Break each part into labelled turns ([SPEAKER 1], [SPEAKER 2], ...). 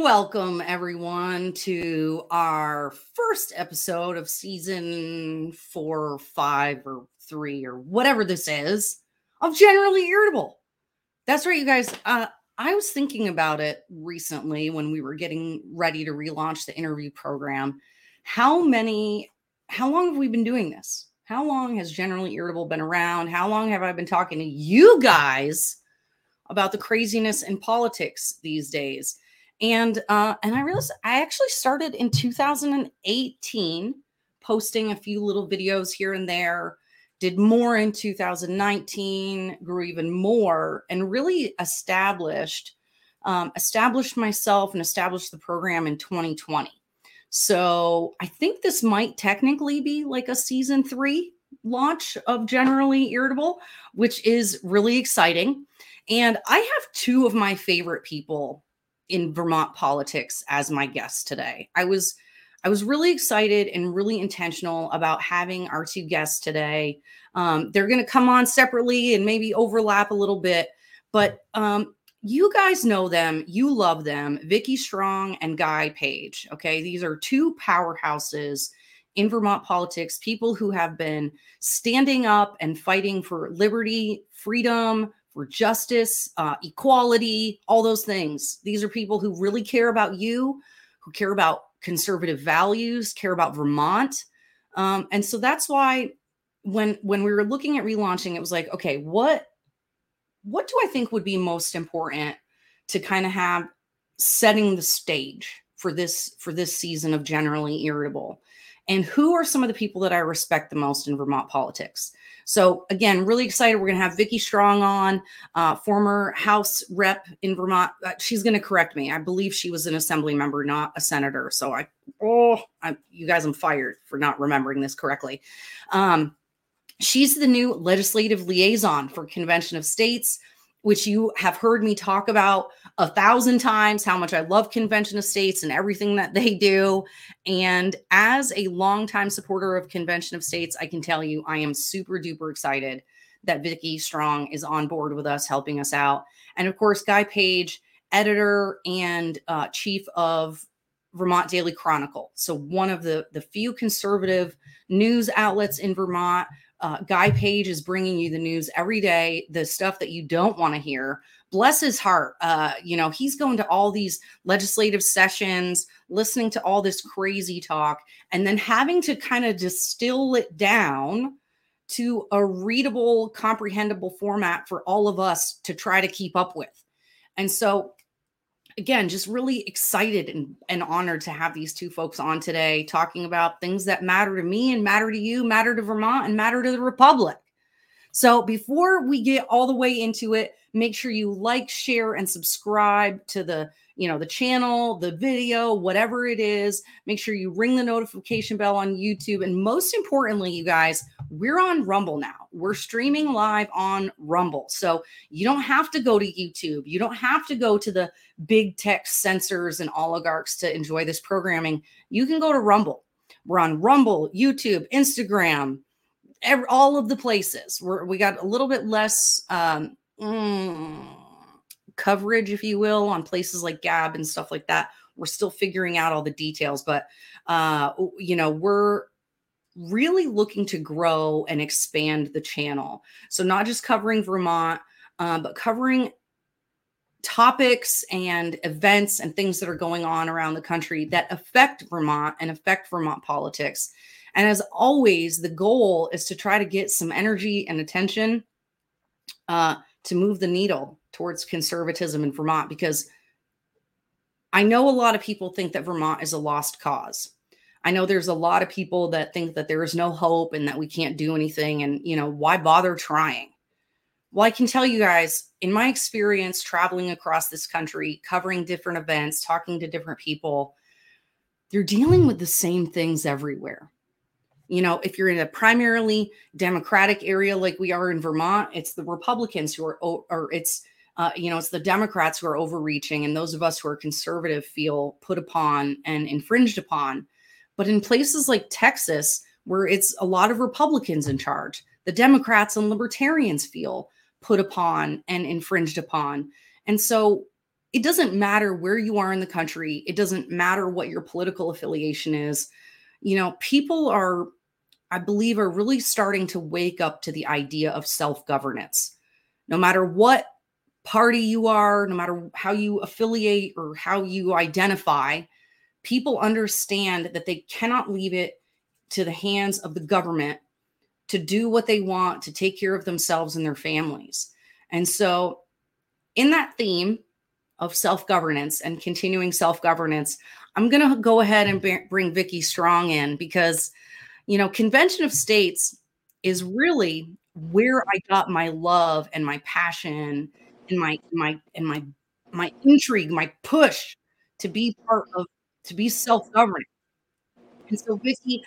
[SPEAKER 1] Welcome, everyone, to our first episode of season four, or five, or three, or whatever this is of Generally Irritable. That's right, you guys. Uh, I was thinking about it recently when we were getting ready to relaunch the interview program. How many, how long have we been doing this? How long has Generally Irritable been around? How long have I been talking to you guys? about the craziness in politics these days. And uh, and I realized I actually started in 2018, posting a few little videos here and there. Did more in 2019, grew even more, and really established um, established myself and established the program in 2020. So I think this might technically be like a season three launch of Generally Irritable, which is really exciting. And I have two of my favorite people in Vermont politics as my guests today. I was I was really excited and really intentional about having our two guests today. Um, they're going to come on separately and maybe overlap a little bit, but um, you guys know them, you love them, Vicki Strong and Guy Page. Okay, these are two powerhouses in Vermont politics, people who have been standing up and fighting for liberty, freedom, for justice, uh, equality, all those things. These are people who really care about you, who care about conservative values, care about Vermont. Um, and so that's why when when we were looking at relaunching, it was like, okay, what what do I think would be most important to kind of have setting the stage for this for this season of generally irritable? And who are some of the people that I respect the most in Vermont politics? So again, really excited. We're going to have Vicki Strong on, uh, former House rep in Vermont. Uh, she's going to correct me. I believe she was an assembly member, not a senator. So I, oh, I, you guys, I'm fired for not remembering this correctly. Um, she's the new legislative liaison for Convention of States which you have heard me talk about a thousand times how much I love Convention of States and everything that they do. And as a longtime supporter of Convention of States, I can tell you I am super duper excited that Vicki Strong is on board with us, helping us out. And of course, Guy Page, editor and uh, chief of Vermont Daily Chronicle. So one of the the few conservative news outlets in Vermont uh, Guy Page is bringing you the news every day, the stuff that you don't want to hear. Bless his heart. Uh, you know, he's going to all these legislative sessions, listening to all this crazy talk, and then having to kind of distill it down to a readable, comprehensible format for all of us to try to keep up with. And so again, just really excited and, and honored to have these two folks on today talking about things that matter to me and matter to you, matter to Vermont, and matter to the Republic. So before we get all the way into it, make sure you like, share, and subscribe to the you know the channel the video whatever it is make sure you ring the notification bell on youtube. And most importantly you guys we're on rumble now. We're streaming live on rumble. So you don't have to go to youtube. You don't have to go to the big tech censors and oligarchs to enjoy this programming. You can go to rumble. We're on rumble youtube instagram every, all of the places. We're, we got a little bit less um, mm, coverage, if you will, on places like Gab and stuff like that. We're still figuring out all the details, but uh, you know, we're really looking to grow and expand the channel. So not just covering Vermont, uh, but covering topics and events and things that are going on around the country that affect Vermont and affect Vermont politics. And as always, the goal is to try to get some energy and attention uh, to move the needle towards conservatism in Vermont because I know a lot of people think that Vermont is a lost cause. I know there's a lot of people that think that there is no hope and that we can't do anything. And, you know, why bother trying? Well, I can tell you guys, in my experience traveling across this country, covering different events, talking to different people, they're dealing with the same things everywhere. You know, if you're in a primarily Democratic area like we are in Vermont, it's the Republicans who are, or it's, uh, you know, it's the Democrats who are overreaching, and those of us who are conservative feel put upon and infringed upon. But in places like Texas, where it's a lot of Republicans in charge, the Democrats and libertarians feel put upon and infringed upon. And so it doesn't matter where you are in the country, it doesn't matter what your political affiliation is. You know, people are, I believe, are really starting to wake up to the idea of self governance. No matter what party you are, no matter how you affiliate or how you identify, people understand that they cannot leave it to the hands of the government to do what they want to take care of themselves and their families. And so, in that theme of self governance and continuing self governance, I'm going to go ahead and bring Vicki Strong in because, you know, Convention of States is really where I got my love and my passion and my my and my my intrigue, my push to be part of to be self governing. And so, Vicki,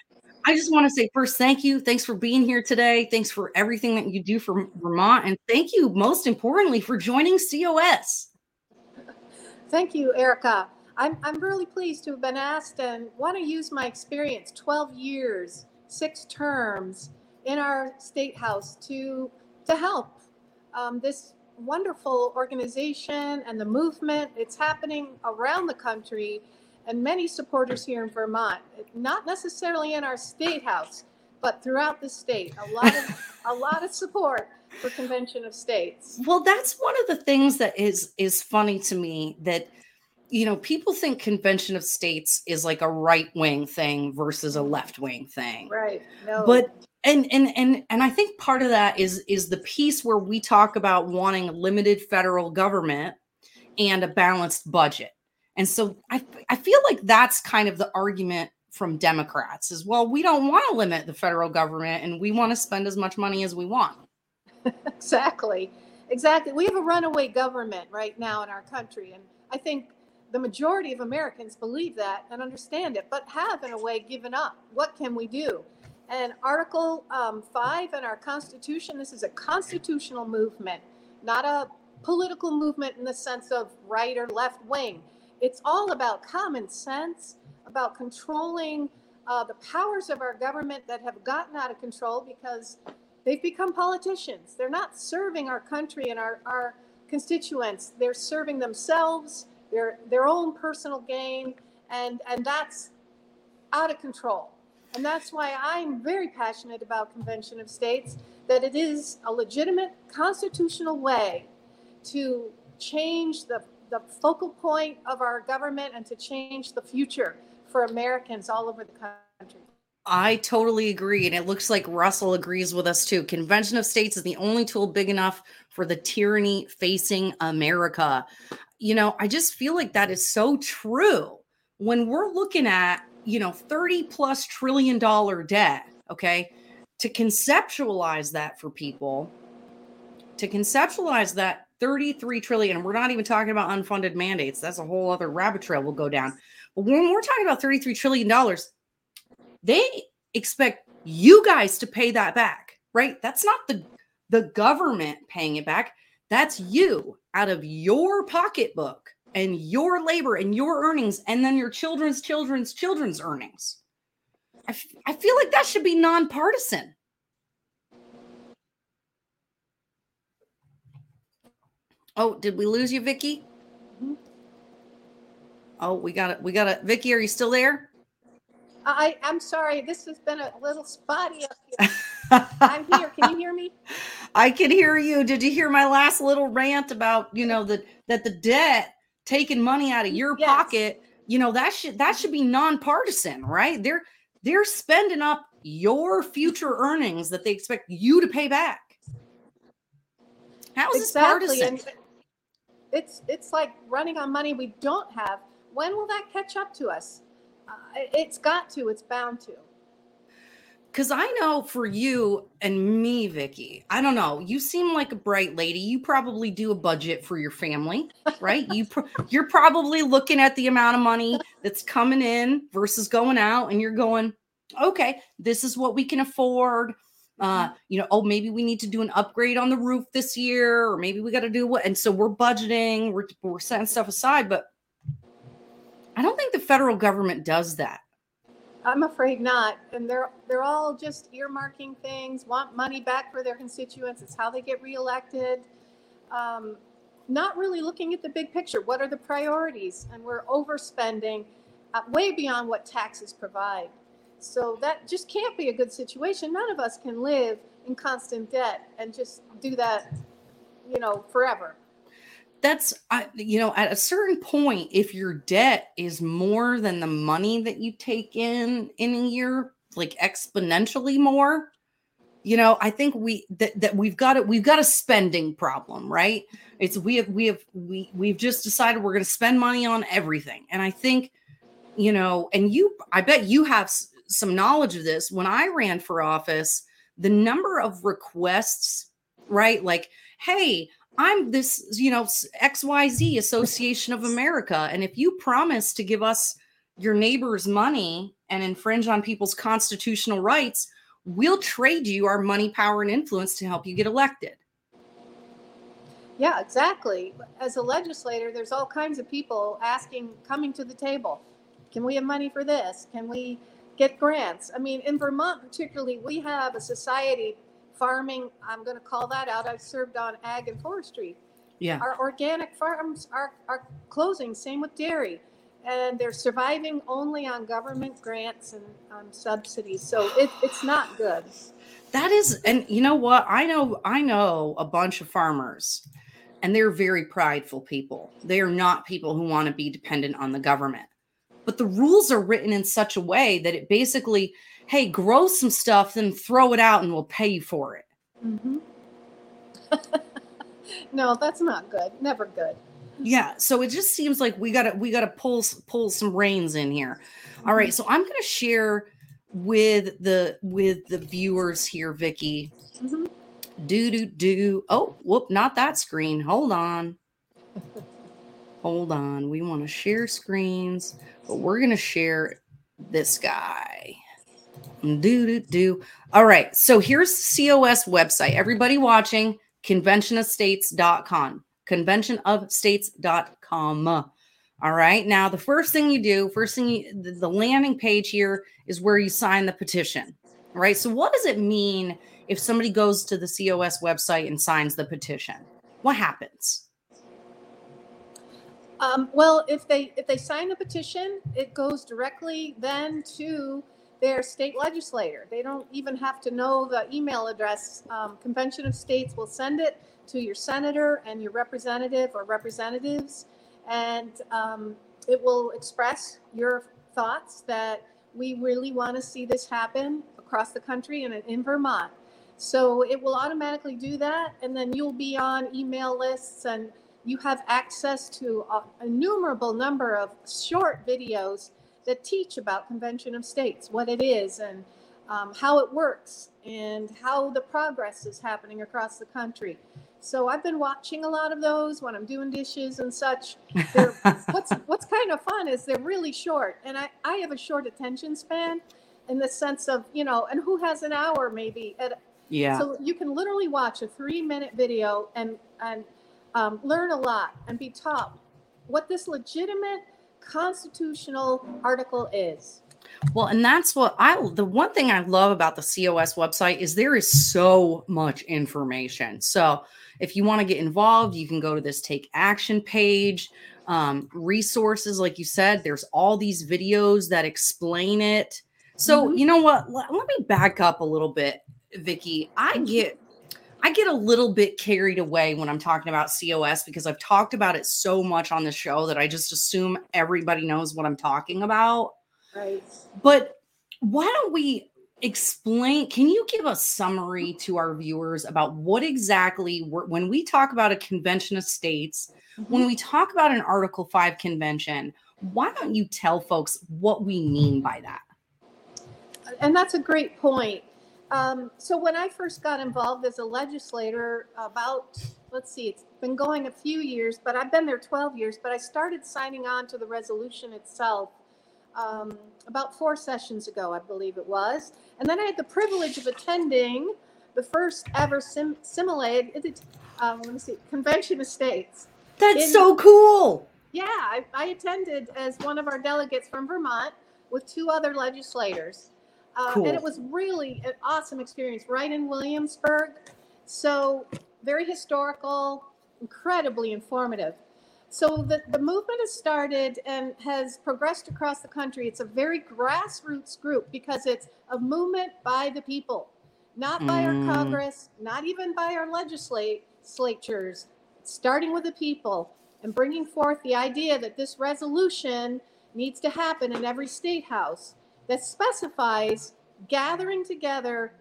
[SPEAKER 1] I just want to say first, thank you. Thanks for being here today. Thanks for everything that you do for Vermont. And thank you, most importantly, for joining COS.
[SPEAKER 2] Thank you, Erica. I'm, I'm really pleased to have been asked and want to use my experience 12 years, six terms in our state house to, to help um, this wonderful organization and the movement. It's happening around the country and many supporters here in Vermont, not necessarily in our state house, but throughout the state. A lot of a lot of support for Convention of States.
[SPEAKER 1] Well, that's one of the things that is is funny to me that you know people think Convention of States is like a right wing thing versus a mm-hmm. left wing thing.
[SPEAKER 2] Right. No.
[SPEAKER 1] But and and and and I think part of that is is the piece where we talk about wanting limited federal government and a balanced budget and so I, I feel like that's kind of the argument from Democrats is well, we don't want to limit the federal government and we want to spend as much money as we want.
[SPEAKER 2] exactly. Exactly. We have a runaway government right now in our country. And I think the majority of Americans believe that and understand it, but have in a way given up. What can we do? And Article um, 5 in our Constitution, this is a constitutional movement, not a political movement in the sense of right or left wing it's all about common sense, about controlling uh, the powers of our government that have gotten out of control because they've become politicians. They're not serving our country and our, our constituents. They're serving themselves, their their own personal gain, and and that's out of control. And that's why I'm very passionate about Convention of States, that it is a legitimate constitutional way to change the the focal point of our government and to change the future for Americans all over the country.
[SPEAKER 1] I totally agree. And it looks like Russell agrees with us too. Convention of States is the only tool big enough for the tyranny facing America. You know, I just feel like that is so true. When we're looking at, you know, 30 plus trillion dollar debt, okay, to conceptualize that for people, to conceptualize that 33 trillion and we're not even talking about unfunded mandates that's a whole other rabbit trail we'll go down. But when we're talking about 33 trillion dollars they expect you guys to pay that back right? That's not the the government paying it back. That's you out of your pocketbook and your labor and your earnings and then your children's children's children's earnings I, f- I feel like that should be nonpartisan Oh, did we lose you, Vicki? Mm-hmm. Oh, we got it. We got it. Vicki, are you still there?
[SPEAKER 2] I, I'm sorry. This has been a little spotty up here. I'm here. Can you hear me?
[SPEAKER 1] I can hear you. Did you hear my last little rant about, you know, that that the debt taking money out of your yes. pocket, you know, that should that should be nonpartisan, right? They're they're spending up your future earnings that they expect you to pay back. How is exactly. this partisan? And
[SPEAKER 2] it's it's like running on money we don't have. When will that catch up to us? Uh, it's got to. It's bound to.
[SPEAKER 1] Because I know for you and me, Vicki, I don't know. You seem like a bright lady. You probably do a budget for your family, right? you pro- you're probably looking at the amount of money that's coming in versus going out, and you're going, okay, this is what we can afford uh, mm-hmm. you know, oh, maybe we need to do an upgrade on the roof this year, or maybe we got to do what. And so we're budgeting, we're, we're setting stuff aside, but I don't think the federal government does that.
[SPEAKER 2] I'm afraid not. And they're they're all just earmarking things, want money back for their constituents. It's how they get reelected. Um, not really looking at the big picture. What are the priorities? And we're overspending uh, way beyond what taxes provide. So that just can't be a good situation. None of us can live in constant debt and just do that, you know, forever.
[SPEAKER 1] That's, I, you know, at a certain point, if your debt is more than the money that you take in in a year, like exponentially more, you know, I think we that, that we've got it. We've got a spending problem, right? It's we have we have we we've just decided we're going to spend money on everything, and I think, you know, and you, I bet you have s- some knowledge of this. When I ran for office, the number of requests, right? Like, hey, I'm this, you know, XYZ Association of America. And if you promise to give us your neighbor's money and infringe on people's constitutional rights, we'll trade you our money, power, and influence to help you get elected.
[SPEAKER 2] Yeah, exactly. As a legislator, there's all kinds of people asking, coming to the table. Can we have money for this? Can we get grants? I mean, in Vermont, particularly, we have a society farming. I'm going to call that out. I've served on ag and forestry.
[SPEAKER 1] Yeah.
[SPEAKER 2] Our organic farms are, are closing, same with dairy. And they're surviving only on government grants and um, subsidies. So it, it's not good.
[SPEAKER 1] That is, and you know what? I know, I know a bunch of farmers, and they're very prideful people. They are not people who want to be dependent on the government. But the rules are written in such a way that it basically, hey, grow some stuff, then throw it out, and we'll pay you for it.
[SPEAKER 2] Mm-hmm. no, that's not good. Never good.
[SPEAKER 1] Yeah, so it just seems like we gotta we gotta pull pull some reins in here. All right, so I'm gonna share with the with the viewers here, Vicki.
[SPEAKER 2] Mm-hmm.
[SPEAKER 1] Do do do. Oh, whoop! Not that screen. Hold on. Hold on. We want to share screens, but we're gonna share this guy. Do do do. All right. So here's the COS website. Everybody watching, conventionofstates.com. Conventionofstates.com. All right. Now, the first thing you do, first thing you, the, landing page here is where you sign the petition. Right. So, what does it mean if somebody goes to the COS website and signs the petition? What happens?
[SPEAKER 2] Um, well, if they if they sign the petition, it goes directly then to their state legislator. They don't even have to know the email address. Um, Convention of States will send it to your senator and your representative or representatives, and um, it will express your thoughts that we really want to see this happen across the country and in Vermont. So it will automatically do that, and then you'll be on email lists and you have access to a innumerable number of short videos that teach about Convention of States, what it is, and um, how it works, and how the progress is happening across the country. So I've been watching a lot of those when I'm doing dishes and such. They're, what's what's kind of fun is they're really short, and I I have a short attention span, in the sense of you know, and who has an hour maybe at
[SPEAKER 1] Yeah.
[SPEAKER 2] so you can literally watch a three minute video and and um, learn a lot and be taught what this legitimate constitutional article is.
[SPEAKER 1] Well, and that's what I the one thing I love about the COS website is there is so much information. So if you want to get involved, you can go to this take action page. Um, resources, like you said, there's all these videos that explain it. So
[SPEAKER 2] Mhm.
[SPEAKER 1] you know what? Let, let me back up a little bit, Vicki. I
[SPEAKER 2] Mhm.
[SPEAKER 1] get I get a little bit carried away when I'm talking about COS because I've talked about it so much on the show that I just assume everybody knows what I'm talking about.
[SPEAKER 2] Right.
[SPEAKER 1] But why don't we explain? Can you give a summary to our viewers about what exactly, we're, when we talk about a convention of states, mm-hmm. when we talk about an Article 5 convention, why don't you tell folks what we mean by that?
[SPEAKER 2] And that's a great point. Um, so when I first got involved as a legislator, about let's see, it's been going a few years, but I've been there 12 years. But I started signing on to the resolution itself um, about four sessions ago, I believe it was. And then I had the privilege of attending the first ever sim- simulated, um, let me see, convention of states.
[SPEAKER 1] That's
[SPEAKER 2] In-
[SPEAKER 1] so cool.
[SPEAKER 2] Yeah, I, I attended as one of our delegates from Vermont with two other legislators. Uh,
[SPEAKER 1] Cool.
[SPEAKER 2] And it was really an awesome experience right in Williamsburg. So, very historical, incredibly informative. So the, the movement has started and has progressed across the country. It's a very grassroots group because it's a movement by the people, not by
[SPEAKER 1] Mm.
[SPEAKER 2] our Congress, not even by our legislatures, starting with the people and bringing forth the idea that this resolution needs to happen in every state house that specifies gathering together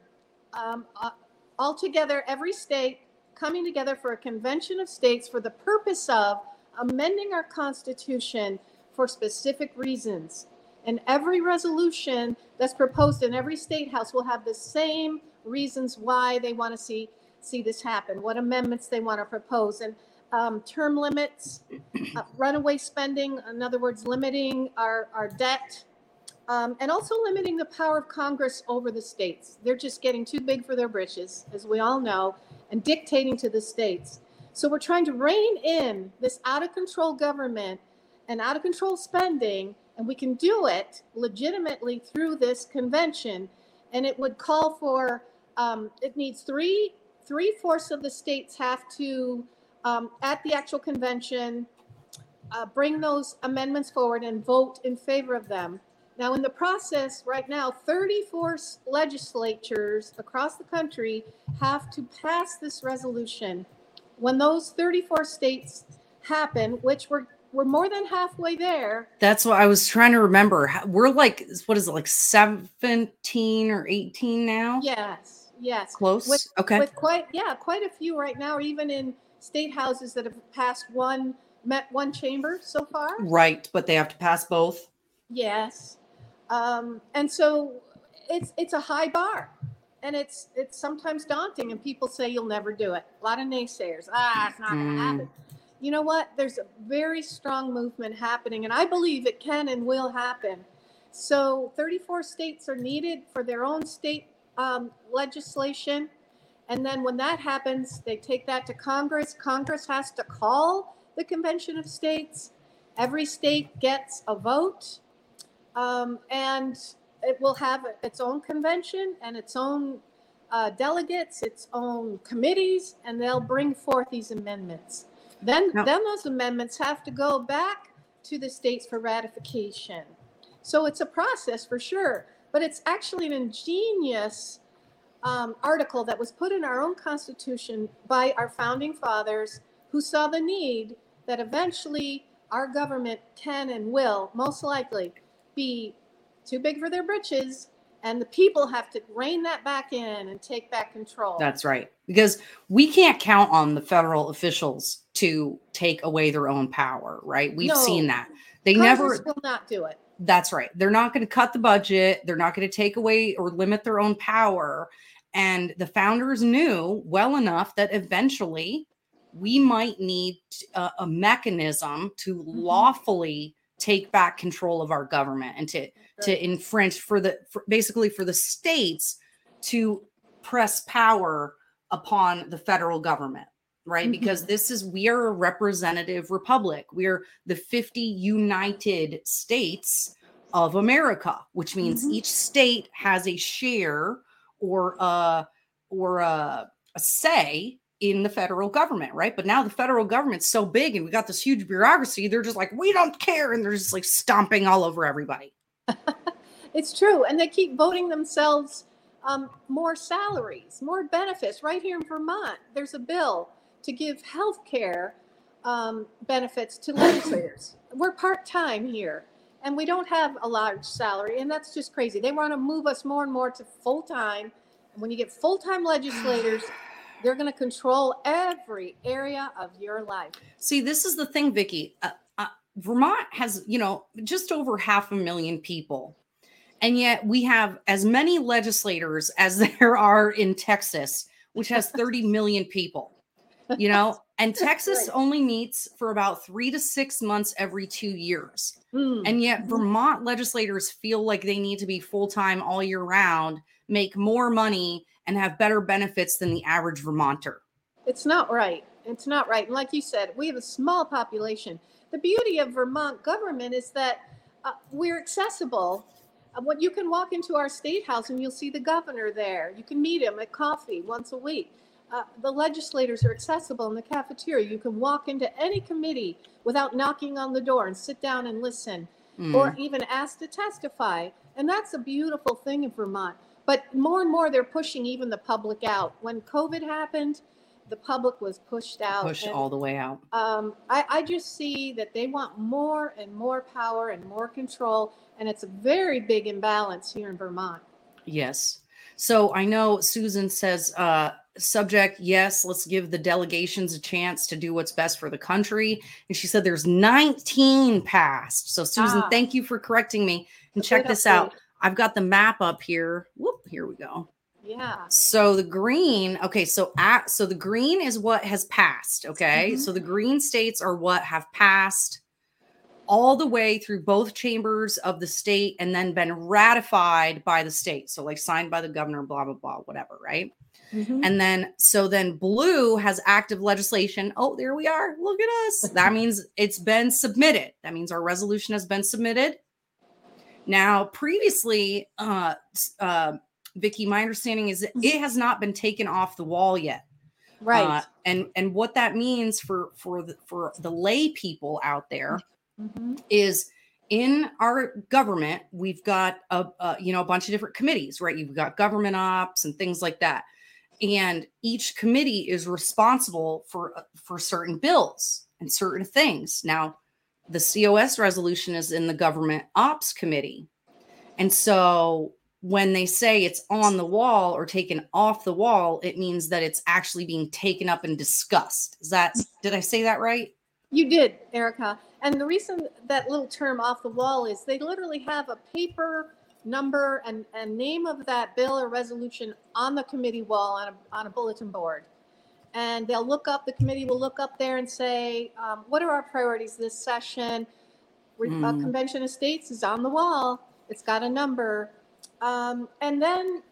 [SPEAKER 2] um, uh, all together, every state coming together for a convention of states for the purpose of amending our constitution for specific reasons. And every resolution that's proposed in every state house will have the same reasons why they want to see see this happen, what amendments they want to propose, and um, term limits, uh, runaway spending, in other words, limiting our, our debt, um, and also limiting the power of Congress over the states. They're just getting too big for their britches, as we all know, and dictating to the states. So we're trying to rein in this out of control government and out of control spending, and we can do it legitimately through this convention. And it would call for um, it needs three three fourths of the states have to um, at the actual convention uh, bring those amendments forward and vote in favor of them. Now, in the process right now, 34 legislatures across the country have to pass this resolution. When those 34 states happen, which we're we're more than halfway there,
[SPEAKER 1] That's what I was trying to remember. We're like, what is it, like 17 or 18 now?
[SPEAKER 2] yes, yes,
[SPEAKER 1] Close.
[SPEAKER 2] With-
[SPEAKER 1] okay.
[SPEAKER 2] with quite yeah, quite a few right now, even in state houses that have passed one met one chamber so far.
[SPEAKER 1] right. But they have to pass both.
[SPEAKER 2] Yes. Um, and so it's it's a high bar. And it's it's sometimes daunting and people say you'll never do it. A lot of naysayers. Ah, it's not
[SPEAKER 1] Mm.
[SPEAKER 2] gonna happen. You know what? There's a very strong movement happening, and I believe it can and will happen. So 34 states are needed for their own state um, legislation. And then when that happens, they take that to Congress. Congress has to call the Convention of States. Every state gets a vote. Um, and it will have its own convention and its own uh, delegates, its own committees, and they'll bring forth these amendments. Then,
[SPEAKER 1] Now-
[SPEAKER 2] then those amendments have to go back to the states for ratification. So it's a process for sure, but it's actually an ingenious um, article that was put in our own constitution by our founding fathers who saw the need that eventually our government can and will most likely be too big for their britches and the people have to rein that back in and take back control.
[SPEAKER 1] That's right. Because we can't count on the federal officials to take away their own power, right? We've
[SPEAKER 2] No.
[SPEAKER 1] seen that. They
[SPEAKER 2] Congress
[SPEAKER 1] never
[SPEAKER 2] will not do it.
[SPEAKER 1] That's right. They're not going to cut the budget. They're not going to take away or limit their own power. And the founders knew well enough that eventually we might need a, a mechanism to
[SPEAKER 2] Mm-hmm.
[SPEAKER 1] lawfully take back control of our government and to to infringe for the for basically for the states to press power upon the federal government right
[SPEAKER 2] Mhm.
[SPEAKER 1] because this is we are a representative republic we're the 50 united states of america which means
[SPEAKER 2] Mhm.
[SPEAKER 1] each state has a share or a or a, a say in the federal government right but now the federal government's so big and we got this huge bureaucracy they're just like we don't care and they're just like stomping all over everybody
[SPEAKER 2] It's true. And they keep voting themselves um, more salaries, more benefits. Right here in Vermont, there's a bill to give health care um, benefits to legislators. We're part time here and we don't have a large salary. And that's just crazy. They want to move us more and more to full time. And when you get full time legislators, they're going to control every area of your life.
[SPEAKER 1] See, this is the thing, Vicki. Uh, uh, Vermont has, you know, just over half a million people. And yet we have as many legislators as there are in Texas, which has 30 million people, you know, and Texas
[SPEAKER 2] Right.
[SPEAKER 1] only meets for about three to six months every two years.
[SPEAKER 2] Hmm.
[SPEAKER 1] And yet. Vermont legislators feel like they need to be full time all year round, make more money, and have better benefits than the average Vermonter.
[SPEAKER 2] It's not right. It's not right. And like you said, we have a small population. The beauty of Vermont government is that uh, we're accessible. Uh, what you can walk into our state house and you'll see the governor there. You can meet him at coffee once a week. uh, the legislators are accessible in the cafeteria. You can walk into any committee without knocking on the door and sit down and listen,
[SPEAKER 1] Mm.
[SPEAKER 2] or even ask to testify. And that's a beautiful thing in Vermont. But more and more, they're pushing even the public out. When COVID happened, the public was pushed out.
[SPEAKER 1] push
[SPEAKER 2] and,
[SPEAKER 1] all the way out.
[SPEAKER 2] um, I, I just see that they want more and more power and more control, and it's a very big imbalance here in Vermont.
[SPEAKER 1] Yes. So I know Susan says, uh, subject, yes, let's give the delegations a chance to do what's best for the country. And she said there's 19 passed. So Susan,
[SPEAKER 2] Ah.
[SPEAKER 1] thank you for correcting me. And check this out.
[SPEAKER 2] update.
[SPEAKER 1] I've got the map up here. Whoop, here we go.
[SPEAKER 2] Yeah.
[SPEAKER 1] So the green, okay, so at so the green is what has passed, okay?
[SPEAKER 2] Mhm.
[SPEAKER 1] So the green states are what have passed all the way through both chambers of the state and then been ratified by the state. So like signed by the governor, blah blah blah, whatever, right?
[SPEAKER 2] Mhm.
[SPEAKER 1] And then so then blue has active legislation. Oh, there we are. Look at us. That means it's been submitted. That means our resolution has been submitted. Now, previously, uh, uh, Vicki, my understanding is that it has not been taken off the wall yet.
[SPEAKER 2] Right.
[SPEAKER 1] Uh, and and what that means for for the, for the lay people out there
[SPEAKER 2] Mhm.
[SPEAKER 1] is in our government we've got a, a you know a bunch of different committees right you've got government ops and things like that and each committee is responsible for uh, for certain bills and certain things now the cos resolution is in the government ops committee and so when they say it's on the wall or taken off the wall it means that it's actually being taken up and discussed is that did i say that right
[SPEAKER 2] You did, Erica. And the reason that little term off the wall is they literally have a paper number and, and name of that bill or resolution on the committee wall on a, on a bulletin board. And they'll look up, the committee will look up there and say, um, what are our priorities this session? Re- uh,
[SPEAKER 1] Mm.
[SPEAKER 2] Convention of States is on the wall. It's got a number. Um, and then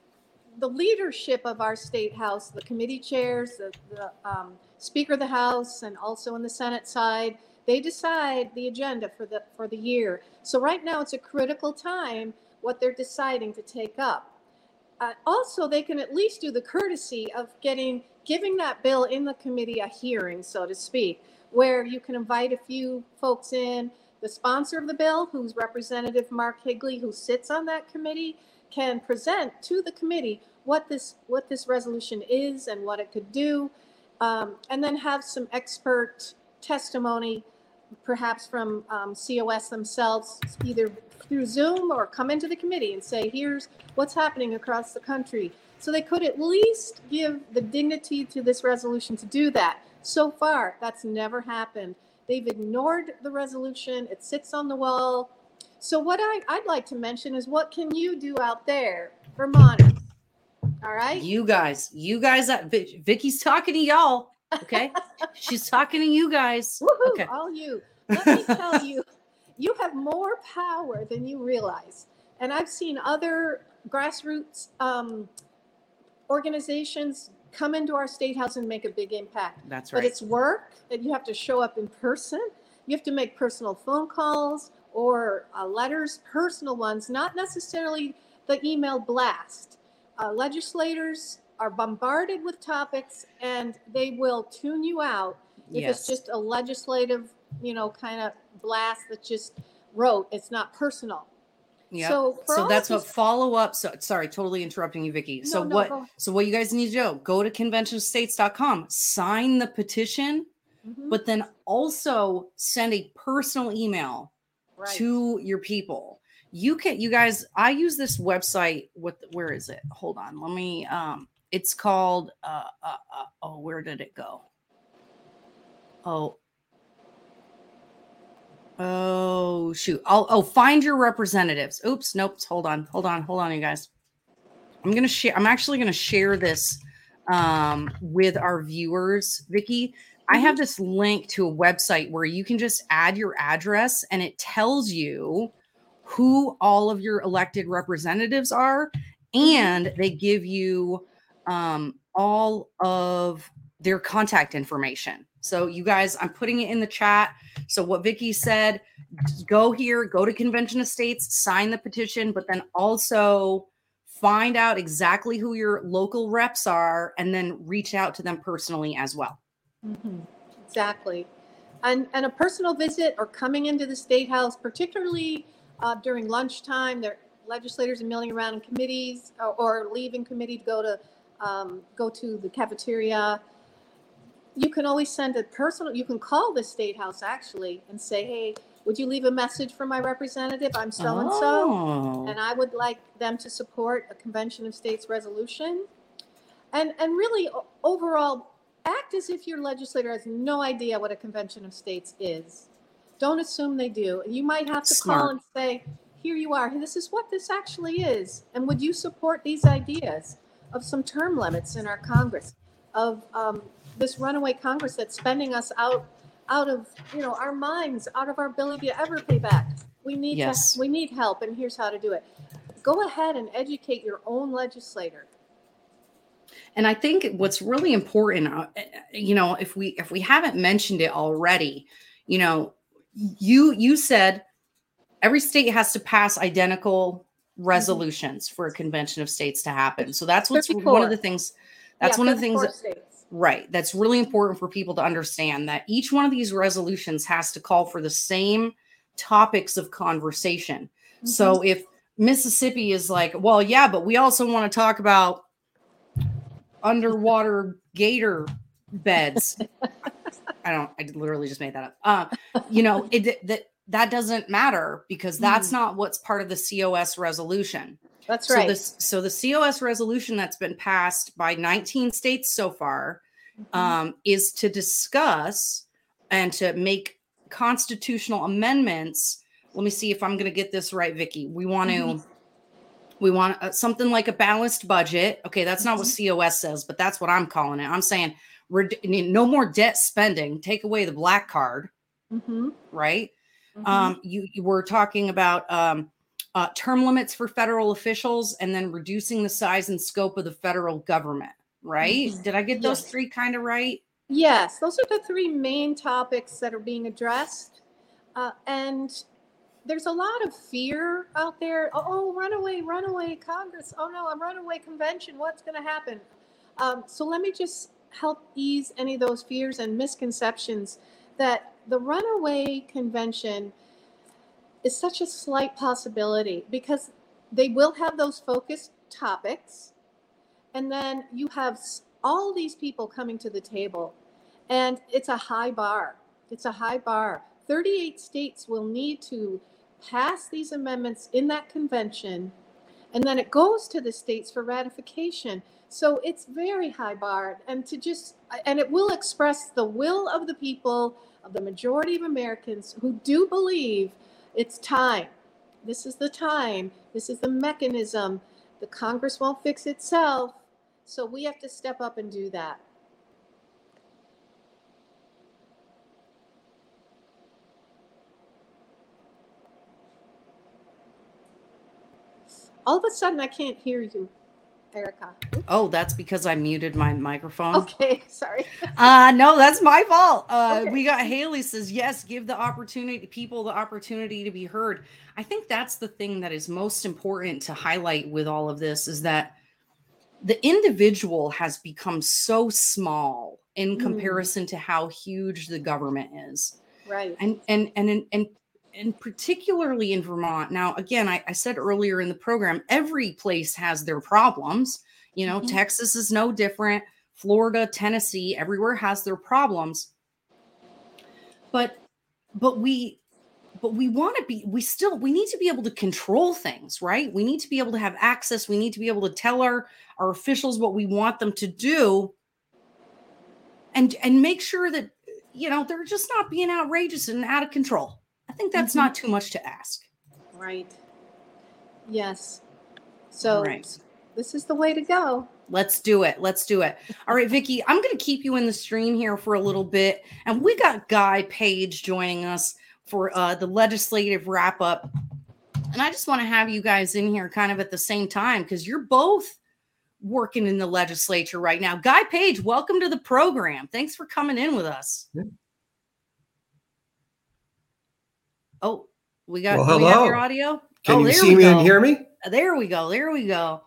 [SPEAKER 2] the leadership of our state house, the committee chairs, the, the um, Speaker of the House, and also in the Senate side, they decide the agenda for the for the year. So right now, it's a critical time what they're deciding to take up. Uh, also, they can at least do the courtesy of getting giving that bill in the committee a hearing, so to speak, where you can invite a few folks in. The sponsor of the bill, who's Representative Mark Higley, who sits on that committee, can present to the committee what this what this resolution is and what it could do, um, and then have some expert testimony, perhaps from um, COS themselves, either through Zoom or come into the committee and say, "Here's what's happening across the country." So they could at least give the dignity to this resolution to do that. So far, that's never happened. They've ignored the resolution. It sits on the wall. So what I, I'd like to mention is what can you do out there, Vermonters? All right.
[SPEAKER 1] You guys, you guys, uh, Vicki's talking to y'all. Okay, she's talking to you guys.
[SPEAKER 2] Woohoo,
[SPEAKER 1] Okay.
[SPEAKER 2] all you. Let me tell you, you have more power than you realize. And I've seen other grassroots um, organizations come into our state house and make a big impact.
[SPEAKER 1] That's right.
[SPEAKER 2] But it's work, and you have to show up in person. You have to make personal phone calls or uh, letters, personal ones, not necessarily the email blast. Uh, legislators are bombarded with topics, and they will tune you out if
[SPEAKER 1] yes.
[SPEAKER 2] it's just a legislative, you know, kind of blast that just wrote. It's not personal.
[SPEAKER 1] Yep.
[SPEAKER 2] So,
[SPEAKER 1] so that's what follow up. So sorry, totally interrupting you, Vicki. so
[SPEAKER 2] No,
[SPEAKER 1] what? So what you guys need to do? Go to conventionstates.com, sign the petition,
[SPEAKER 2] Mhm,
[SPEAKER 1] but then also send a personal email
[SPEAKER 2] right.
[SPEAKER 1] to your people. You can, you guys. I use this website. What? Where is it? Hold on. Let me. Um, it's called. Uh, uh, uh oh, where did it go? Oh. Oh shoot! I'll oh find your representatives. Oops, nope. Hold on, hold on, hold on, you guys. I'm gonna share. I'm actually gonna share this um, with our viewers, Vicki. I have this link to a website where you can just add your address and it tells you who all of your elected representatives are, and they give you um, all of their contact information. So, you guys, I'm putting it in the chat. So, what Vicki said, go here, go to Convention of States, sign the petition, but then also find out exactly who your local reps are and then reach out to them personally as well.
[SPEAKER 2] Mhm. Exactly. And, and a personal visit or coming into the State House, particularly uh, during lunchtime, there legislators are milling around in committees or, or leaving committee to go to, um, go to the cafeteria. You can always send a personal, you can call the State House actually and say, hey, would you leave a message for my representative? I'm so-and-so.
[SPEAKER 1] Oh.
[SPEAKER 2] and I would like them to support a Convention of States resolution. And, and really, o- overall, act as if your legislator has no idea what a Convention of States is. Don't assume they do. You might have to call
[SPEAKER 1] Smart.
[SPEAKER 2] and say, here you are, this is what this actually is. And would you support these ideas of some term limits in our Congress, of um, this runaway Congress that's spending us out, out of, you know, our minds, out of our ability to ever pay back? We need
[SPEAKER 1] Yes.
[SPEAKER 2] to, we need help, and here's how to do it. Go ahead and educate your own legislator.
[SPEAKER 1] And I think what's really important, uh, you know, if we if we haven't mentioned it already, you know, you you said every state has to pass identical resolutions for a convention of states to happen. So that's what's one of the things. That's
[SPEAKER 2] Yeah,
[SPEAKER 1] one of the things that, right. That's really important for people to understand that each one of these resolutions has to call for the same topics of conversation. So if Mississippi is like, well, yeah, but we also want to talk about underwater gator beds. I don't. I literally just made that up. Uh, you know, it that that doesn't matter because that's not what's part of the COS resolution.
[SPEAKER 2] That's
[SPEAKER 1] So
[SPEAKER 2] right.
[SPEAKER 1] this so the COS resolution that's been passed by 19 states so far
[SPEAKER 2] Mhm.
[SPEAKER 1] um, is to discuss and to make constitutional amendments. Let me see if I'm going to get this right, Vicki. We want to
[SPEAKER 2] Mhm.
[SPEAKER 1] we want uh, something like a balanced budget. Okay, that's not what
[SPEAKER 2] Mm-hmm.
[SPEAKER 1] COS says, but that's what I'm calling it. I'm saying red- no more debt spending. Take away the black card,
[SPEAKER 2] Mhm.
[SPEAKER 1] right?
[SPEAKER 2] Mhm.
[SPEAKER 1] Um, you, you were talking about um, uh, term limits for federal officials and then reducing the size and scope of the federal government, right?
[SPEAKER 2] Mhm.
[SPEAKER 1] Did I get those
[SPEAKER 2] Yes.
[SPEAKER 1] three kind of right?
[SPEAKER 2] Yes, those are the three main topics that are being addressed. Uh, and there's a lot of fear out there. Oh, oh, runaway, runaway Congress. Oh no, a runaway convention. What's going to happen? Um, so let me just help ease any of those fears and misconceptions that the runaway convention is such a slight possibility because they will have those focused topics. And then you have all these people coming to the table, and it's a high bar. It's a high bar. 38 states will need to pass these amendments in that convention, and then it goes to the states for ratification. So it's very high bar, and to just and it will express the will of the people of the majority of Americans who do believe it's time. This is the time. This is the mechanism. The Congress won't fix itself. So we have to step up and do that. All of a sudden, I can't hear you, Erica.
[SPEAKER 1] Oh, that's because I muted my microphone.
[SPEAKER 2] Okay, sorry.
[SPEAKER 1] Uh no, that's my fault. Uh
[SPEAKER 2] Okay.
[SPEAKER 1] we got Haley says yes, give the opportunity people the opportunity to be heard. I think that's the thing that is most important to highlight with all of this is that the individual has become so small in
[SPEAKER 2] Mm.
[SPEAKER 1] comparison to how huge the government is.
[SPEAKER 2] Right.
[SPEAKER 1] And and and and, and and particularly in Vermont. Now, again, I, I said earlier in the program, every place has their problems. You know,
[SPEAKER 2] Mhm.
[SPEAKER 1] Texas is no different. Florida, Tennessee, everywhere has their problems. But but we but we want to be we still we need to be able to control things, right? We need to be able to have access. We need to be able to tell our our officials what we want them to do and and make sure that you know they're just not being outrageous and out of control. I think that's
[SPEAKER 2] Mhm.
[SPEAKER 1] not too much to ask.
[SPEAKER 2] Right. Yes. So
[SPEAKER 1] Right.
[SPEAKER 2] this is the way to go.
[SPEAKER 1] Let's do it. Let's do it. All right, Vicki, I'm going to keep you in the stream here for a little bit. And we got Guy Page joining us for uh, the legislative wrap up. And I just want to have you guys in here kind of at the same time because you're both working in the legislature right now. Guy Page, welcome to the program. Thanks for coming in with us.
[SPEAKER 3] Yeah.
[SPEAKER 1] Oh, we got,
[SPEAKER 3] Well,
[SPEAKER 1] do we have your audio.
[SPEAKER 3] Can
[SPEAKER 1] oh,
[SPEAKER 3] you see me
[SPEAKER 1] go.
[SPEAKER 3] and hear me?
[SPEAKER 1] There we go. There we go.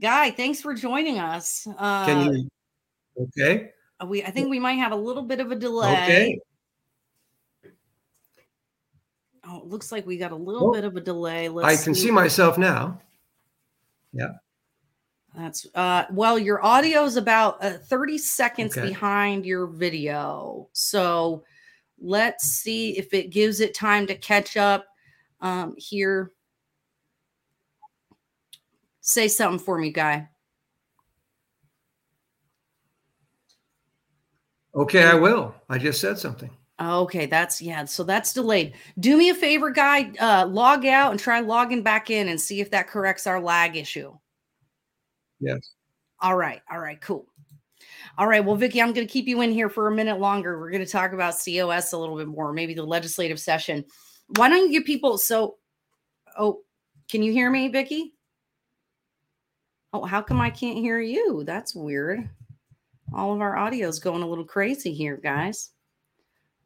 [SPEAKER 1] Guy, thanks for joining us. Uh,
[SPEAKER 3] Can you? Okay.
[SPEAKER 1] we I think we might have a little bit of a delay.
[SPEAKER 3] Okay.
[SPEAKER 1] Oh, it looks like we got a little
[SPEAKER 3] Oh,
[SPEAKER 1] bit of a delay.
[SPEAKER 3] I
[SPEAKER 1] Let's
[SPEAKER 3] can see myself now. Yeah.
[SPEAKER 1] That's uh well, your audio is about uh, 30 seconds
[SPEAKER 3] Okay.
[SPEAKER 1] behind your video. So let's see if it gives it time to catch up um here. Say something for me, guy.
[SPEAKER 3] Okay, I will. I just said something.
[SPEAKER 1] Okay, that's yeah. So that's delayed. Do me a favor, guy. Uh, log out and try logging back in and see if that corrects our lag issue.
[SPEAKER 3] Yes.
[SPEAKER 1] All right. All right. Cool. All right. Well, Vicki, I'm going to keep you in here for a minute longer. We're going to talk about COS a little bit more, maybe the legislative session. Why don't you give people so? Oh, can you hear me, Vicki? Oh, how come I can't hear you? That's weird. All of our audio is going a little crazy here, guys.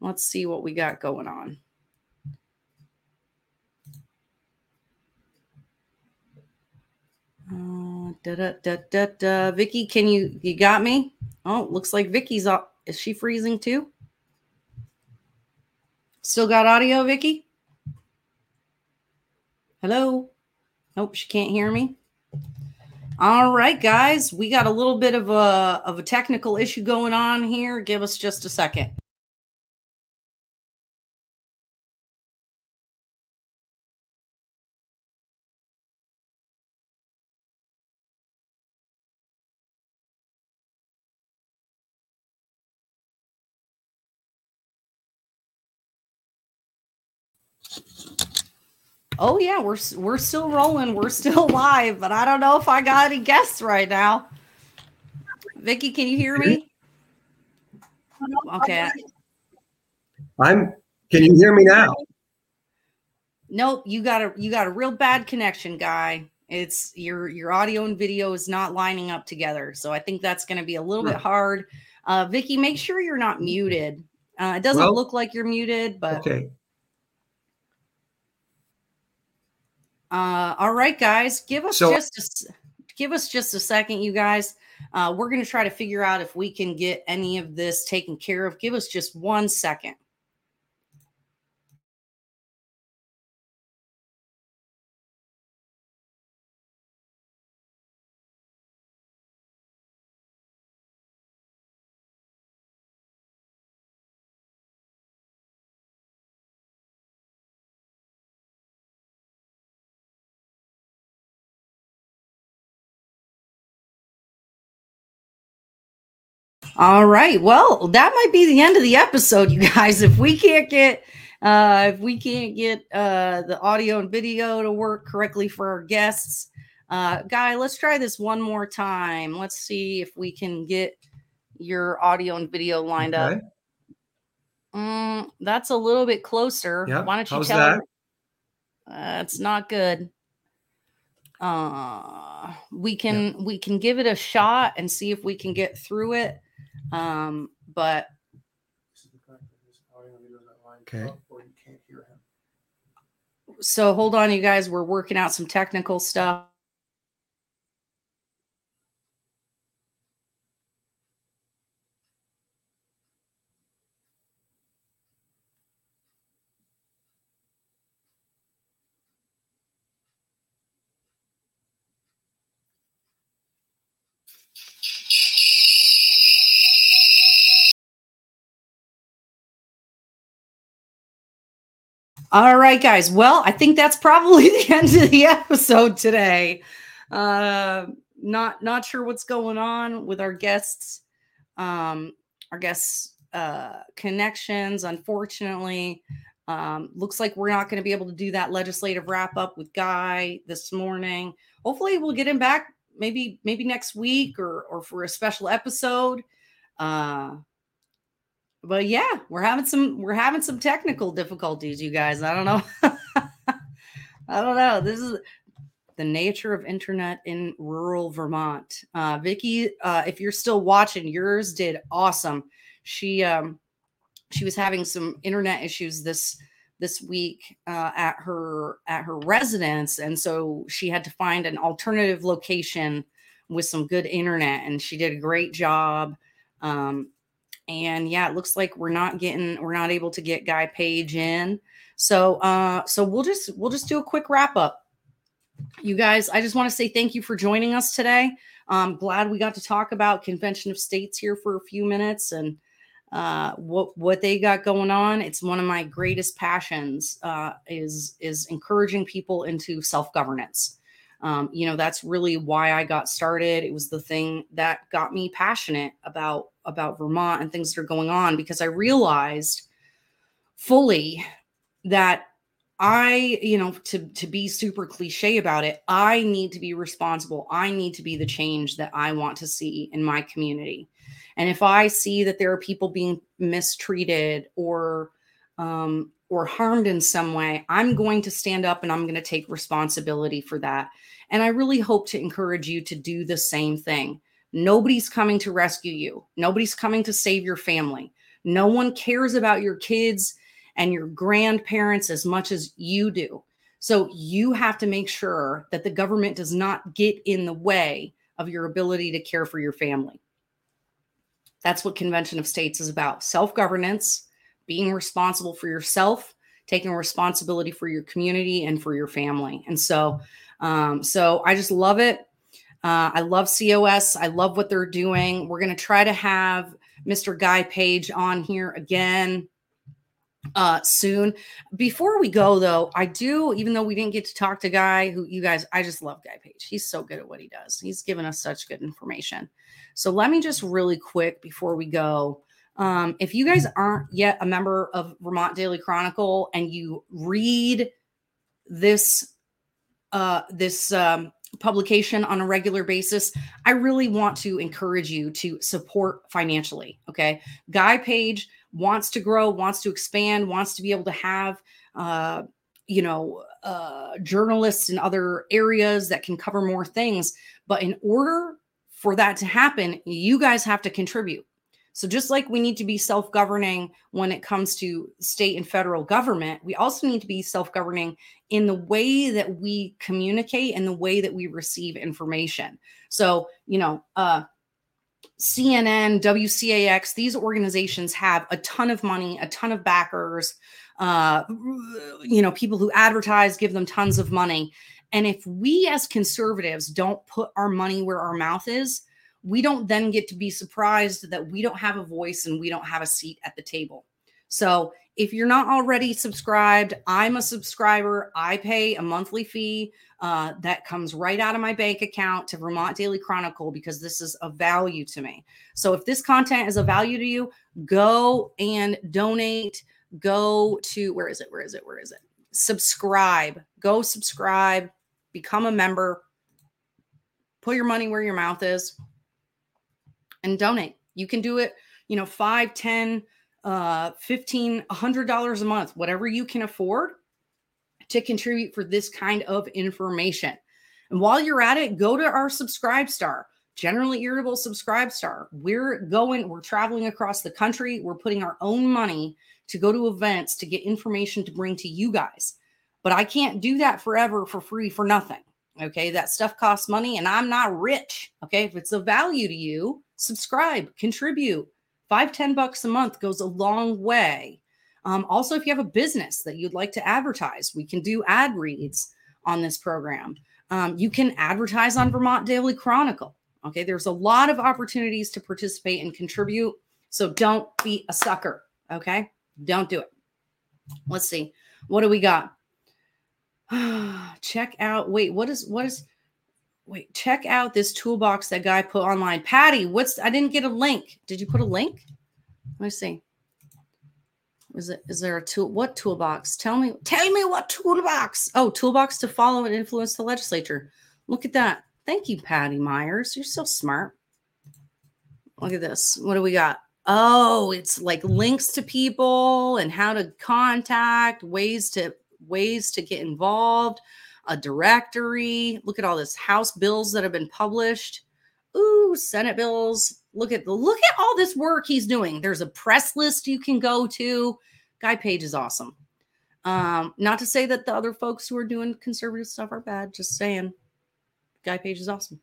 [SPEAKER 1] Let's see what we got going on. Uh, da, da, da, da, da. Vicki, can you you got me? Oh, looks like Vicki's up. Is she freezing too? Still got audio, Vicki? Hello? Nope, she can't hear me. All right, guys, we got a little bit of a of a technical issue going on here. Give us just a second. Oh yeah, we're we're still rolling. We're still live, but I don't know if I got any guests right now. Vicki, can you hear me? Okay.
[SPEAKER 3] I'm. Can you hear me now?
[SPEAKER 1] Nope, you got a you got a real bad connection, guy. It's your your audio and video is not lining up together. So I think that's going to be a little bit hard. Uh Vicki, make sure you're not muted. Uh it doesn't
[SPEAKER 3] Well-
[SPEAKER 1] look like you're muted, but
[SPEAKER 3] Okay.
[SPEAKER 1] Uh, all right, guys, give us
[SPEAKER 3] So-
[SPEAKER 1] just a, give us just a second, you guys. Uh, we're going to try to figure out if we can get any of this taken care of. Give us just one second. All right. Well, that might be the end of the episode, you guys. If we can't get uh if we can't get uh the audio and video to work correctly for our guests, uh guy, let's try this one more time. Let's see if we can get your audio and video lined up. Mm, that's a little bit closer.
[SPEAKER 3] Yeah,
[SPEAKER 1] Why don't you
[SPEAKER 3] how's
[SPEAKER 1] tell
[SPEAKER 3] that?
[SPEAKER 1] Uh, it's not good. Uh, we can we can give it a shot and see if we can get through it. Um, but
[SPEAKER 3] Okay.
[SPEAKER 1] so hold on, you guys. We're working out some technical stuff. All right, guys. Well, I think that's probably the end of the episode today. Uh, not not sure what's going on with our guests. Um, our guests' uh, connections, unfortunately, um, looks like we're not going to be able to do that legislative wrap up with Guy this morning. Hopefully, we'll get him back maybe maybe next week or or for a special episode. Uh, but yeah, we're having some we're having some technical difficulties, you guys. I don't know. I don't know. This is the nature of internet in rural Vermont. Uh, Vicki, uh, if you're still watching, yours did awesome. She um, she was having some internet issues this this week uh, at her at her residence, and so she had to find an alternative location with some good internet, and she did a great job. Um, and yeah, it looks like we're not getting, we're not able to get Guy Page in. So, uh, so we'll just we'll just do a quick wrap up. You guys, I just want to say thank you for joining us today. I'm glad we got to talk about Convention of States here for a few minutes and uh, what what they got going on. It's one of my greatest passions uh, is is encouraging people into self governance. Um, you know that's really why I got started. It was the thing that got me passionate about about Vermont and things that are going on because I realized fully that I, you know, to to be super cliche about it, I need to be responsible. I need to be the change that I want to see in my community. And if I see that there are people being mistreated or um, or harmed in some way, I'm going to stand up and I'm going to take responsibility for that. And I really hope to encourage you to do the same thing. Nobody's coming to rescue you. Nobody's coming to save your family. No one cares about your kids and your grandparents as much as you do. So you have to make sure that the government does not get in the way of your ability to care for your family. That's what Convention of States is about self governance, being responsible for yourself, taking responsibility for your community and for your family. And so, um, so I just love it. Uh, I love COS. I love what they're doing. We're going to try to have Mr. Guy Page on here again uh soon before we go though i do even though we didn't get to talk to guy who you guys i just love guy page he's so good at what he does he's given us such good information so let me just really quick before we go um if you guys aren't yet a member of vermont daily chronicle and you read this uh this um publication on a regular basis, I really want to encourage you to support financially. Okay. Guy Page wants to grow, wants to expand, wants to be able to have, uh, you know, uh, journalists in other areas that can cover more things. But in order for that to happen, you guys have to contribute. So just like we need to be self-governing when it comes to state and federal government, we also need to be self-governing in the way that we communicate and the way that we receive information. So, you know, uh, CNN, WCAX, these organizations have a ton of money, a ton of backers, uh, you know, people who advertise, give them tons of money. And if we as conservatives don't put our money where our mouth is, we don't then get to be surprised that we don't have a voice and we don't have a seat at the table. So if you're not already subscribed, I'm a subscriber. I pay a monthly fee uh, that comes right out of my bank account to Vermont Daily Chronicle because this is a value to me. So if this content is a value to you, go and donate. Go to where is it? Where is it? Where is it? Subscribe. Go subscribe. Become a member. Put your money where your mouth is and donate. You can do it, you know, five, 10, uh, 15, a $100 a month, whatever you can afford to contribute for this kind of information. And while you're at it, go to our subscribe star, generally irritable subscribe star. We're going, we're traveling across the country. We're putting our own money to go to events to get information to bring to you guys. But I can't do that forever for free for nothing. Okay. That stuff costs money and I'm not rich. Okay. If it's of value to you, subscribe, contribute. Five, ten bucks a month goes a long way. Um, also, if you have a business that you'd like to advertise, we can do ad reads on this program. Um, you can advertise on Vermont Daily Chronicle. Okay, there's a lot of opportunities to participate and contribute. So don't be a sucker. Okay, don't do it. Let's see. What do we got? Check out. Wait, what is what is wait, check out this toolbox that guy put online. Patty, what's I didn't get a link. Did you put a link? Let me see. Is it is there a tool what toolbox? Tell me, tell me what toolbox. Oh, toolbox to follow and influence the legislature. Look at that. Thank you, Patty Myers. You're so smart. Look at this. What do we got? Oh, it's like links to people and how to contact, ways to ways to get involved a directory. Look at all this House bills that have been published. Ooh, Senate bills. Look at the look at all this work he's doing. There's a press list you can go to. Guy Page is awesome. Um, not to say that the other folks who are doing conservative stuff are bad, just saying Guy Page is awesome.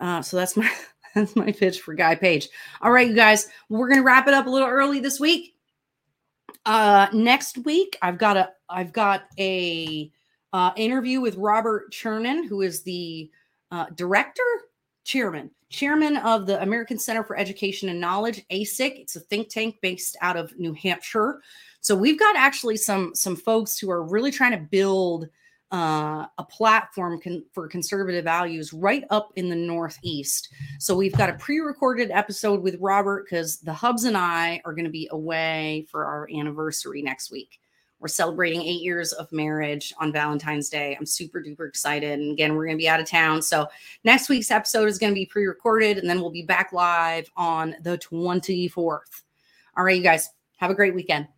[SPEAKER 1] Uh, so that's my that's my pitch for Guy Page. All right, you guys, we're gonna wrap it up a little early this week. Uh, next week, I've got a I've got a uh, interview with Robert Chernin, who is the uh, director, chairman, chairman of the American Center for Education and Knowledge, ASIC. It's a think tank based out of New Hampshire. So we've got actually some some folks who are really trying to build uh, a platform con- for conservative values right up in the Northeast. So we've got a pre-recorded episode with Robert because the Hubs and I are going to be away for our anniversary next week. We're celebrating eight years of marriage on Valentine's Day. I'm super duper excited. And again, we're going to be out of town. So next week's episode is going to be pre recorded and then we'll be back live on the 24th. All right, you guys, have a great weekend.